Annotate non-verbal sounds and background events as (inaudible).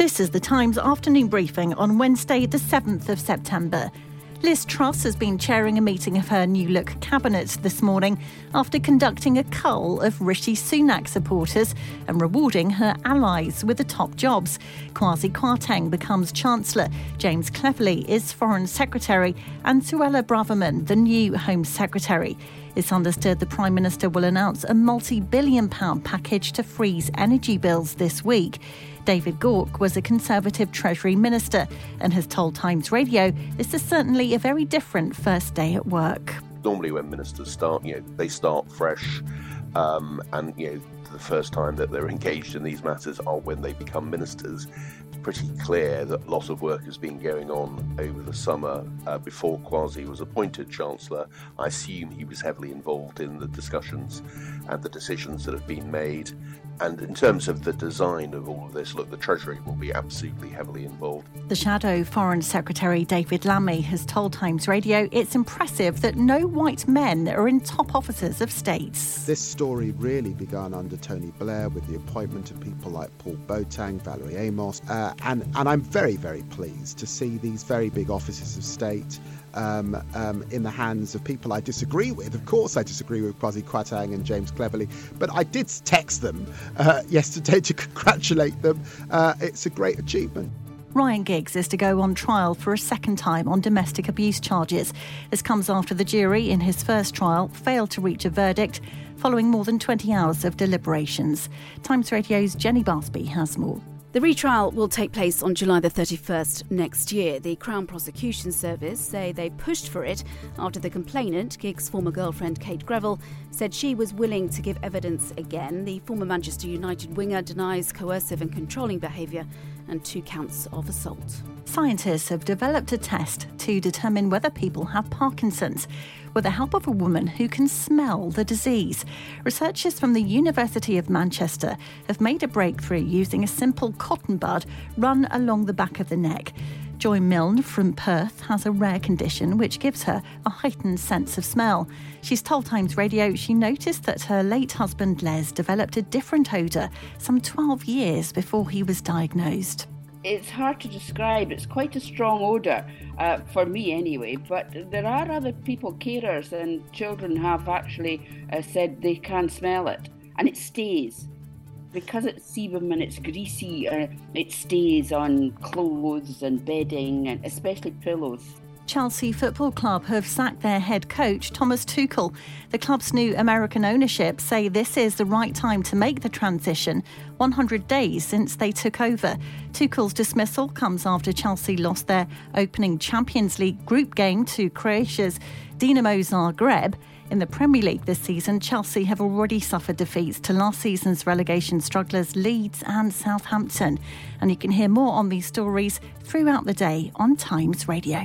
This is the Times afternoon briefing on Wednesday, the 7th of September. Liz Truss has been chairing a meeting of her new look cabinet this morning after conducting a cull of Rishi Sunak supporters and rewarding her allies with the top jobs. Kwasi Kwarteng becomes Chancellor, James Cleverly is Foreign Secretary, and Suella Braverman the new Home Secretary. It's understood the Prime Minister will announce a multi billion pound package to freeze energy bills this week. David Gauke was a Conservative Treasury Minister and has told Times Radio this is certainly a very different first day at work. Normally, when ministers start, you know, they start fresh, um, and you know, the first time that they're engaged in these matters are when they become ministers. It's pretty clear that a lot of work has been going on over the summer uh, before Kwasi was appointed Chancellor. I assume he was heavily involved in the discussions and the decisions that have been made. And in terms of the design of all of this, look, the Treasury will be absolutely heavily involved. The Shadow Foreign Secretary David Lammy has told Times Radio it's impressive that no white men are in top offices of states. This story really began under Tony Blair with the appointment of people like Paul Boateng, Valerie Amos, uh, and, and I'm very, very pleased to see these very big offices of state um, um, in the hands of people I disagree with. Of course, I disagree with Kwasi Kwarteng and James Cleverly, but I did text them uh, (laughs) yesterday to congratulate them. Uh, it's a great achievement. Ryan Giggs is to go on trial for a second time on domestic abuse charges. This comes after the jury in his first trial failed to reach a verdict following more than 20 hours of deliberations. Times Radio's Jenny Barsby has more. The retrial will take place on July the 31st next year. The Crown Prosecution Service say they pushed for it after the complainant, Giggs' former girlfriend Kate Greville, said she was willing to give evidence again. The former Manchester United winger denies coercive and controlling behaviour and two counts of assault. Scientists have developed a test to determine whether people have Parkinson's with the help of a woman who can smell the disease. Researchers from the University of Manchester have made a breakthrough using a simple cotton bud run along the back of the neck. Joy Milne from Perth has a rare condition which gives her a heightened sense of smell. She's told Times Radio she noticed that her late husband Les developed a different odour some 12 years before he was diagnosed. It's hard to describe. It's quite a strong odour, uh, for me anyway. But there are other people, carers and children, have actually uh, said they can smell it, and it stays because it's sebum and it's greasy, uh, it stays on clothes and bedding and especially pillows. Chelsea Football Club have sacked their head coach, Thomas Tuchel. The club's new American ownership say this is the right time to make the transition, 100 days since they took over. Tuchel's dismissal comes after Chelsea lost their opening Champions League group game to Croatia's Dinamo Zagreb. In the Premier League this season, Chelsea have already suffered defeats to last season's relegation strugglers Leeds and Southampton. And you can hear more on these stories throughout the day on Times Radio.